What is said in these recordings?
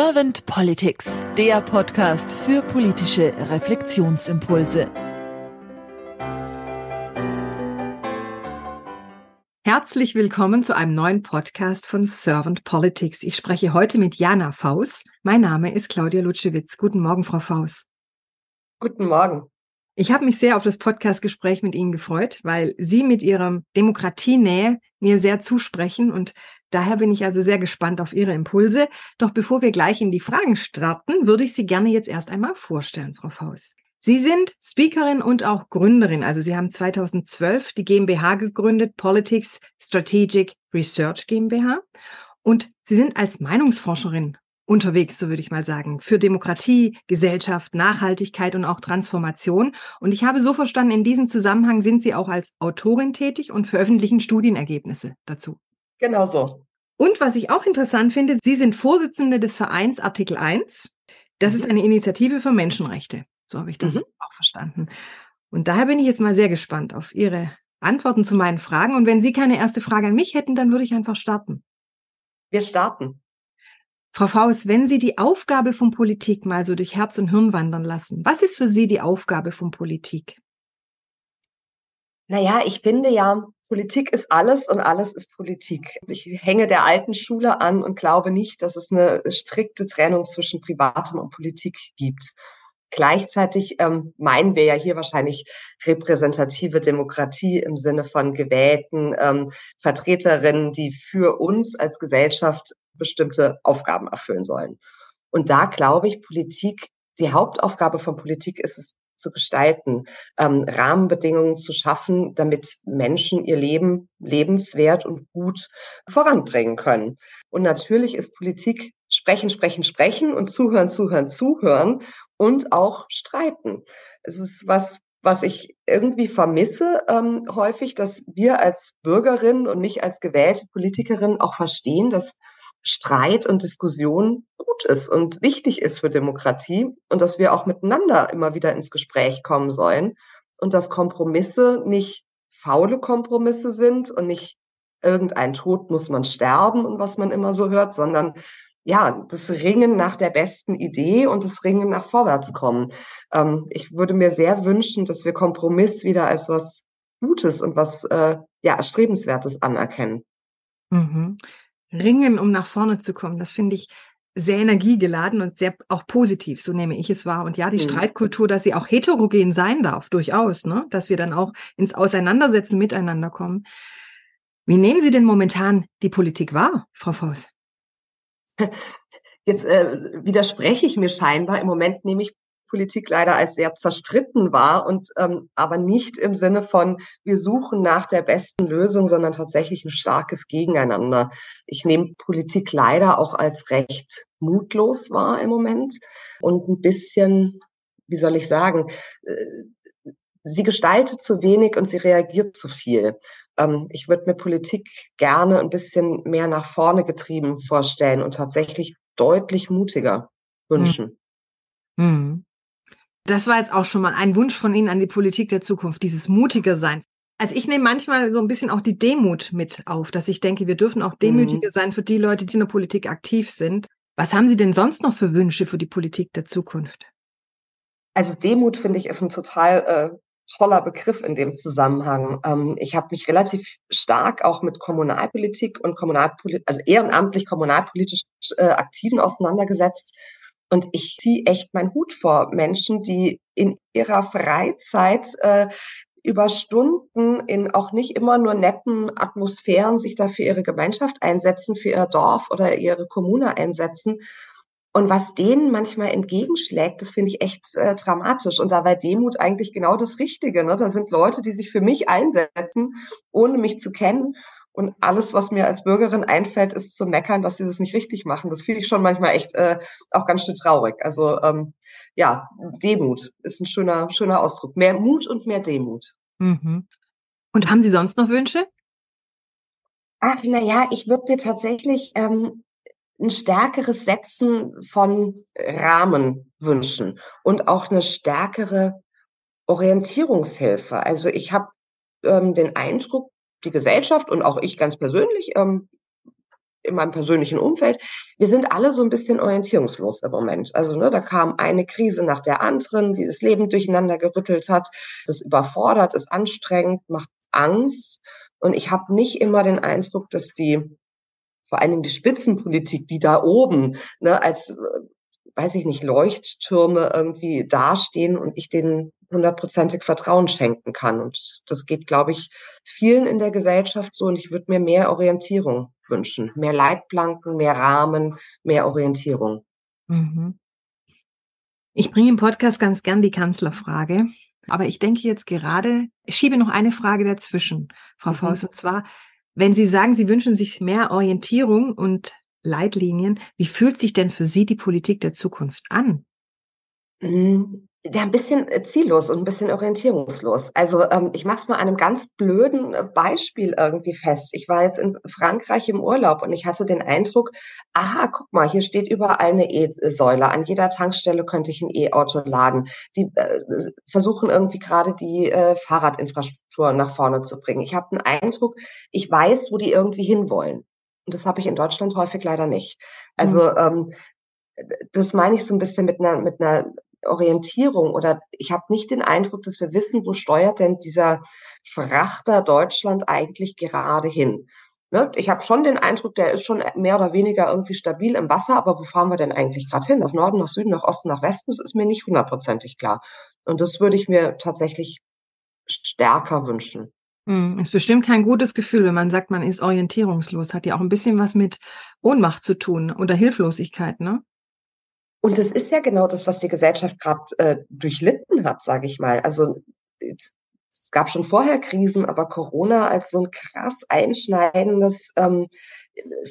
Servant Politics, der Podcast für politische Reflexionsimpulse. Herzlich willkommen zu einem neuen Podcast von Servant Politics. Ich spreche heute mit Jana Faus. Mein Name ist Claudia Lutschewitz. Guten Morgen, Frau Faus. Guten Morgen. Ich habe mich sehr auf das Podcastgespräch mit Ihnen gefreut, weil Sie mit Ihrer Demokratienähe mir sehr zusprechen und daher bin ich also sehr gespannt auf Ihre Impulse. Doch bevor wir gleich in die Fragen starten, würde ich Sie gerne jetzt erst einmal vorstellen, Frau Faust. Sie sind Speakerin und auch Gründerin. Also Sie haben 2012 die GmbH gegründet, Politics Strategic Research GmbH. Und Sie sind als Meinungsforscherin unterwegs, so würde ich mal sagen, für Demokratie, Gesellschaft, Nachhaltigkeit und auch Transformation. Und ich habe so verstanden, in diesem Zusammenhang sind Sie auch als Autorin tätig und veröffentlichen Studienergebnisse dazu. Genau so. Und was ich auch interessant finde, Sie sind Vorsitzende des Vereins Artikel 1. Das ist mhm. eine Initiative für Menschenrechte. So habe ich das mhm. auch verstanden. Und daher bin ich jetzt mal sehr gespannt auf Ihre Antworten zu meinen Fragen. Und wenn Sie keine erste Frage an mich hätten, dann würde ich einfach starten. Wir starten. Frau Faust, wenn Sie die Aufgabe von Politik mal so durch Herz und Hirn wandern lassen, was ist für Sie die Aufgabe von Politik? Naja, ich finde ja, Politik ist alles und alles ist Politik. Ich hänge der alten Schule an und glaube nicht, dass es eine strikte Trennung zwischen Privatem und Politik gibt. Gleichzeitig ähm, meinen wir ja hier wahrscheinlich repräsentative Demokratie im Sinne von gewählten ähm, Vertreterinnen, die für uns als Gesellschaft bestimmte Aufgaben erfüllen sollen. Und da glaube ich, Politik, die Hauptaufgabe von Politik ist es zu gestalten, ähm, Rahmenbedingungen zu schaffen, damit Menschen ihr Leben lebenswert und gut voranbringen können. Und natürlich ist Politik sprechen, sprechen, sprechen und zuhören, zuhören, zuhören und auch streiten. Es ist was, was ich irgendwie vermisse ähm, häufig, dass wir als Bürgerinnen und nicht als gewählte Politikerin auch verstehen, dass Streit und Diskussion gut ist und wichtig ist für Demokratie und dass wir auch miteinander immer wieder ins Gespräch kommen sollen und dass Kompromisse nicht faule Kompromisse sind und nicht irgendein Tod muss man sterben und was man immer so hört, sondern ja, das Ringen nach der besten Idee und das Ringen nach Vorwärtskommen. Ähm, ich würde mir sehr wünschen, dass wir Kompromiss wieder als was Gutes und was äh, ja erstrebenswertes anerkennen. Mhm ringen, um nach vorne zu kommen. Das finde ich sehr energiegeladen und sehr auch positiv, so nehme ich es wahr. Und ja, die mhm. Streitkultur, dass sie auch heterogen sein darf, durchaus, ne? dass wir dann auch ins Auseinandersetzen miteinander kommen. Wie nehmen Sie denn momentan die Politik wahr, Frau Voss? Jetzt äh, widerspreche ich mir scheinbar. Im Moment nehme ich Politik leider als sehr zerstritten war und ähm, aber nicht im Sinne von wir suchen nach der besten Lösung, sondern tatsächlich ein starkes Gegeneinander. Ich nehme Politik leider auch als recht mutlos wahr im Moment und ein bisschen, wie soll ich sagen, äh, sie gestaltet zu wenig und sie reagiert zu viel. Ähm, ich würde mir Politik gerne ein bisschen mehr nach vorne getrieben vorstellen und tatsächlich deutlich mutiger wünschen. Hm. hm. Das war jetzt auch schon mal ein Wunsch von Ihnen an die Politik der Zukunft, dieses mutige sein. Also ich nehme manchmal so ein bisschen auch die Demut mit auf, dass ich denke, wir dürfen auch demütiger mhm. sein für die Leute, die in der Politik aktiv sind. Was haben Sie denn sonst noch für Wünsche für die Politik der Zukunft? Also Demut finde ich ist ein total äh, toller Begriff in dem Zusammenhang. Ähm, ich habe mich relativ stark auch mit Kommunalpolitik und Kommunalpolitik, also ehrenamtlich kommunalpolitisch äh, Aktiven auseinandergesetzt und ich ziehe echt meinen Hut vor Menschen, die in ihrer Freizeit äh, über Stunden in auch nicht immer nur netten Atmosphären sich da für ihre Gemeinschaft einsetzen, für ihr Dorf oder ihre Kommune einsetzen. Und was denen manchmal entgegenschlägt, das finde ich echt äh, dramatisch. Und da war Demut eigentlich genau das Richtige. Ne? Da sind Leute, die sich für mich einsetzen, ohne mich zu kennen. Und alles, was mir als Bürgerin einfällt, ist zu meckern, dass sie das nicht richtig machen. Das finde ich schon manchmal echt äh, auch ganz schön traurig. Also ähm, ja, Demut ist ein schöner, schöner Ausdruck. Mehr Mut und mehr Demut. Mhm. Und haben Sie sonst noch Wünsche? Ach, na ja, ich würde mir tatsächlich ähm, ein stärkeres Setzen von Rahmen wünschen und auch eine stärkere Orientierungshilfe. Also ich habe ähm, den Eindruck, die Gesellschaft und auch ich ganz persönlich ähm, in meinem persönlichen Umfeld, wir sind alle so ein bisschen orientierungslos im Moment. Also ne, da kam eine Krise nach der anderen, die das Leben durcheinander gerüttelt hat. Das überfordert, ist anstrengend, macht Angst. Und ich habe nicht immer den Eindruck, dass die, vor allen Dingen die Spitzenpolitik, die da oben ne, als weiß ich nicht, Leuchttürme irgendwie dastehen und ich denen hundertprozentig Vertrauen schenken kann. Und das geht, glaube ich, vielen in der Gesellschaft so. Und ich würde mir mehr Orientierung wünschen. Mehr Leitplanken, mehr Rahmen, mehr Orientierung. Mhm. Ich bringe im Podcast ganz gern die Kanzlerfrage. Aber ich denke jetzt gerade, ich schiebe noch eine Frage dazwischen, Frau mhm. Faust. Und zwar, wenn Sie sagen, Sie wünschen sich mehr Orientierung und Leitlinien. Wie fühlt sich denn für Sie die Politik der Zukunft an? Ja, ein bisschen äh, ziellos und ein bisschen orientierungslos. Also ähm, ich mache es mal an einem ganz blöden äh, Beispiel irgendwie fest. Ich war jetzt in Frankreich im Urlaub und ich hatte den Eindruck, aha, guck mal, hier steht überall eine E-Säule. An jeder Tankstelle könnte ich ein E-Auto laden. Die äh, versuchen irgendwie gerade die äh, Fahrradinfrastruktur nach vorne zu bringen. Ich habe den Eindruck, ich weiß, wo die irgendwie hinwollen. Und das habe ich in Deutschland häufig leider nicht. Also mhm. ähm, das meine ich so ein bisschen mit einer, mit einer Orientierung oder ich habe nicht den Eindruck, dass wir wissen, wo steuert denn dieser Frachter Deutschland eigentlich gerade hin. Ne? Ich habe schon den Eindruck, der ist schon mehr oder weniger irgendwie stabil im Wasser, aber wo fahren wir denn eigentlich gerade hin? Nach Norden, nach Süden, nach Osten, nach Westen? Das ist mir nicht hundertprozentig klar. Und das würde ich mir tatsächlich stärker wünschen. Hm, ist bestimmt kein gutes Gefühl, wenn man sagt, man ist orientierungslos. Hat ja auch ein bisschen was mit Ohnmacht zu tun oder Hilflosigkeit, ne? Und das ist ja genau das, was die Gesellschaft gerade äh, durchlitten hat, sage ich mal. Also es gab schon vorher Krisen, aber Corona als so ein krass einschneidendes ähm,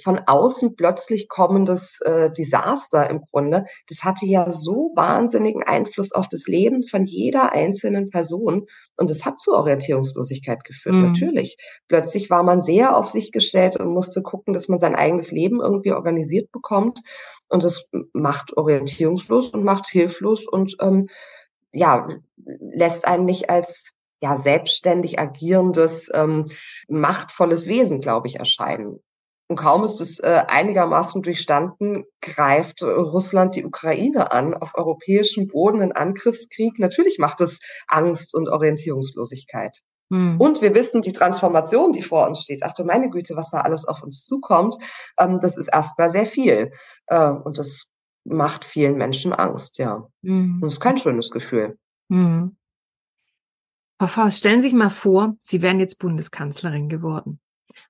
von außen plötzlich kommendes äh, Desaster im Grunde, das hatte ja so wahnsinnigen Einfluss auf das Leben von jeder einzelnen Person und das hat zu Orientierungslosigkeit geführt, mhm. natürlich. Plötzlich war man sehr auf sich gestellt und musste gucken, dass man sein eigenes Leben irgendwie organisiert bekommt und das macht orientierungslos und macht hilflos und ähm, ja, lässt einen nicht als ja, selbstständig agierendes, ähm, machtvolles Wesen, glaube ich, erscheinen. Und kaum ist es äh, einigermaßen durchstanden, greift äh, Russland die Ukraine an auf europäischem Boden in Angriffskrieg. Natürlich macht es Angst und Orientierungslosigkeit. Hm. Und wir wissen, die Transformation, die vor uns steht, ach du meine Güte, was da alles auf uns zukommt, ähm, das ist erstmal sehr viel. Äh, und das macht vielen Menschen Angst, ja. Hm. Das ist kein schönes Gefühl. Hm. Frau Faust, stellen Sie sich mal vor, Sie wären jetzt Bundeskanzlerin geworden.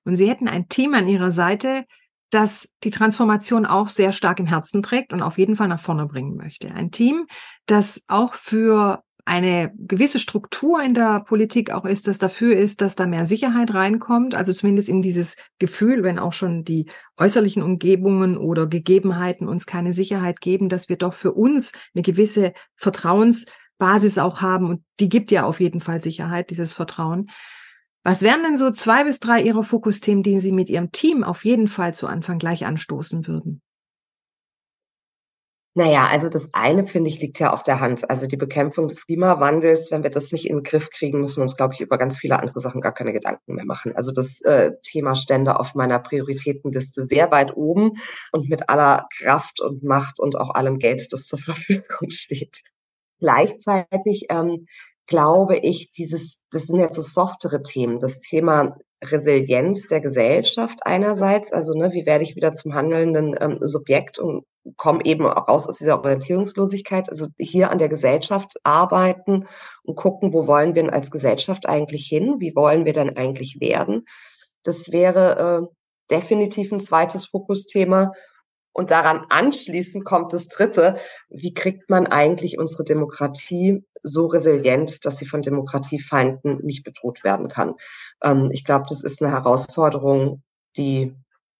Und sie hätten ein Team an ihrer Seite, das die Transformation auch sehr stark im Herzen trägt und auf jeden Fall nach vorne bringen möchte. Ein Team, das auch für eine gewisse Struktur in der Politik auch ist, das dafür ist, dass da mehr Sicherheit reinkommt, also zumindest in dieses Gefühl, wenn auch schon die äußerlichen Umgebungen oder Gegebenheiten uns keine Sicherheit geben, dass wir doch für uns eine gewisse Vertrauensbasis auch haben und die gibt ja auf jeden Fall Sicherheit, dieses Vertrauen. Was wären denn so zwei bis drei Ihrer Fokusthemen, die Sie mit Ihrem Team auf jeden Fall zu Anfang gleich anstoßen würden? Naja, also das eine, finde ich, liegt ja auf der Hand. Also die Bekämpfung des Klimawandels, wenn wir das nicht in den Griff kriegen, müssen wir uns, glaube ich, über ganz viele andere Sachen gar keine Gedanken mehr machen. Also das äh, Thema stände auf meiner Prioritätenliste sehr weit oben und mit aller Kraft und Macht und auch allem Geld, das zur Verfügung steht. Gleichzeitig ähm, glaube ich, dieses, das sind jetzt so softere Themen, das Thema Resilienz der Gesellschaft einerseits, also ne, wie werde ich wieder zum handelnden ähm, Subjekt und komme eben auch raus aus dieser Orientierungslosigkeit, also hier an der Gesellschaft arbeiten und gucken, wo wollen wir denn als Gesellschaft eigentlich hin, wie wollen wir denn eigentlich werden. Das wäre äh, definitiv ein zweites Fokusthema. Und daran anschließend kommt das Dritte, wie kriegt man eigentlich unsere Demokratie so resilient, dass sie von Demokratiefeinden nicht bedroht werden kann? Ähm, ich glaube, das ist eine Herausforderung, die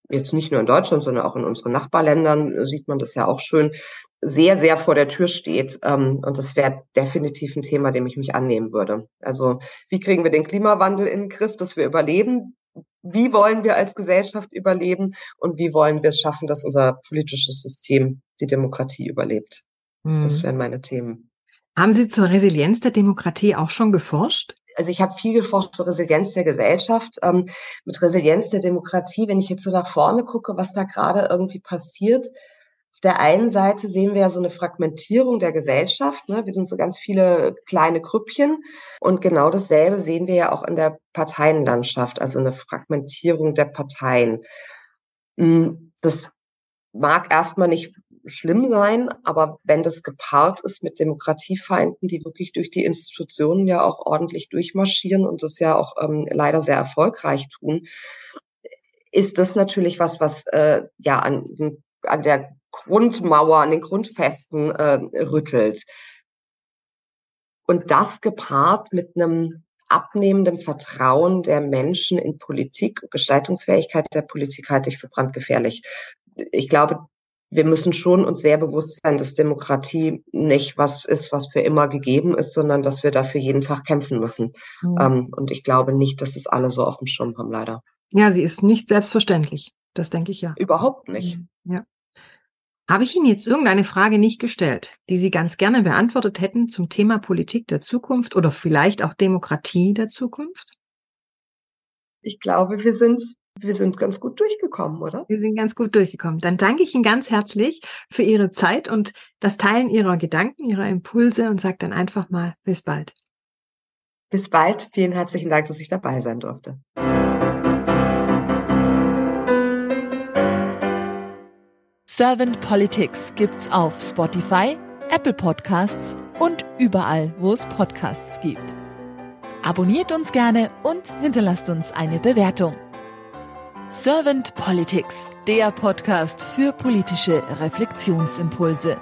jetzt nicht nur in Deutschland, sondern auch in unseren Nachbarländern sieht man das ja auch schön, sehr, sehr vor der Tür steht. Ähm, und das wäre definitiv ein Thema, dem ich mich annehmen würde. Also wie kriegen wir den Klimawandel in den Griff, dass wir überleben? Wie wollen wir als Gesellschaft überleben und wie wollen wir es schaffen, dass unser politisches System die Demokratie überlebt. Mhm. Das wären meine Themen. Haben Sie zur Resilienz der Demokratie auch schon geforscht? also ich habe viel geforscht zur Resilienz der Gesellschaft, ähm, mit Resilienz der Demokratie. Wenn ich jetzt so nach vorne gucke, was da gerade irgendwie passiert, auf der einen Seite sehen wir ja so eine Fragmentierung der Gesellschaft. Ne? Wir sind so ganz viele kleine Grüppchen. Und genau dasselbe sehen wir ja auch in der Parteienlandschaft, also eine Fragmentierung der Parteien. Hm, das mag erstmal nicht schlimm sein, aber wenn das gepaart ist mit Demokratiefeinden, die wirklich durch die Institutionen ja auch ordentlich durchmarschieren und das ja auch ähm, leider sehr erfolgreich tun, ist das natürlich was, was äh, ja an, an der Grundmauer, an den Grundfesten äh, rüttelt. Und das gepaart mit einem abnehmendem Vertrauen der Menschen in Politik, Gestaltungsfähigkeit der Politik halte ich für brandgefährlich. Ich glaube, wir müssen schon uns sehr bewusst sein, dass Demokratie nicht was ist, was für immer gegeben ist, sondern dass wir dafür jeden Tag kämpfen müssen. Mhm. Ähm, und ich glaube nicht, dass es alle so auf dem Schirm haben, leider. Ja, sie ist nicht selbstverständlich. Das denke ich ja. Überhaupt nicht. Mhm. Ja. Habe ich Ihnen jetzt irgendeine Frage nicht gestellt, die Sie ganz gerne beantwortet hätten zum Thema Politik der Zukunft oder vielleicht auch Demokratie der Zukunft? Ich glaube, wir sind, wir sind ganz gut durchgekommen, oder? Wir sind ganz gut durchgekommen. Dann danke ich Ihnen ganz herzlich für Ihre Zeit und das Teilen Ihrer Gedanken, Ihrer Impulse und sage dann einfach mal bis bald. Bis bald. Vielen herzlichen Dank, dass ich dabei sein durfte. Servant Politics gibt's auf Spotify, Apple Podcasts und überall, wo es Podcasts gibt. Abonniert uns gerne und hinterlasst uns eine Bewertung. Servant Politics, der Podcast für politische Reflexionsimpulse.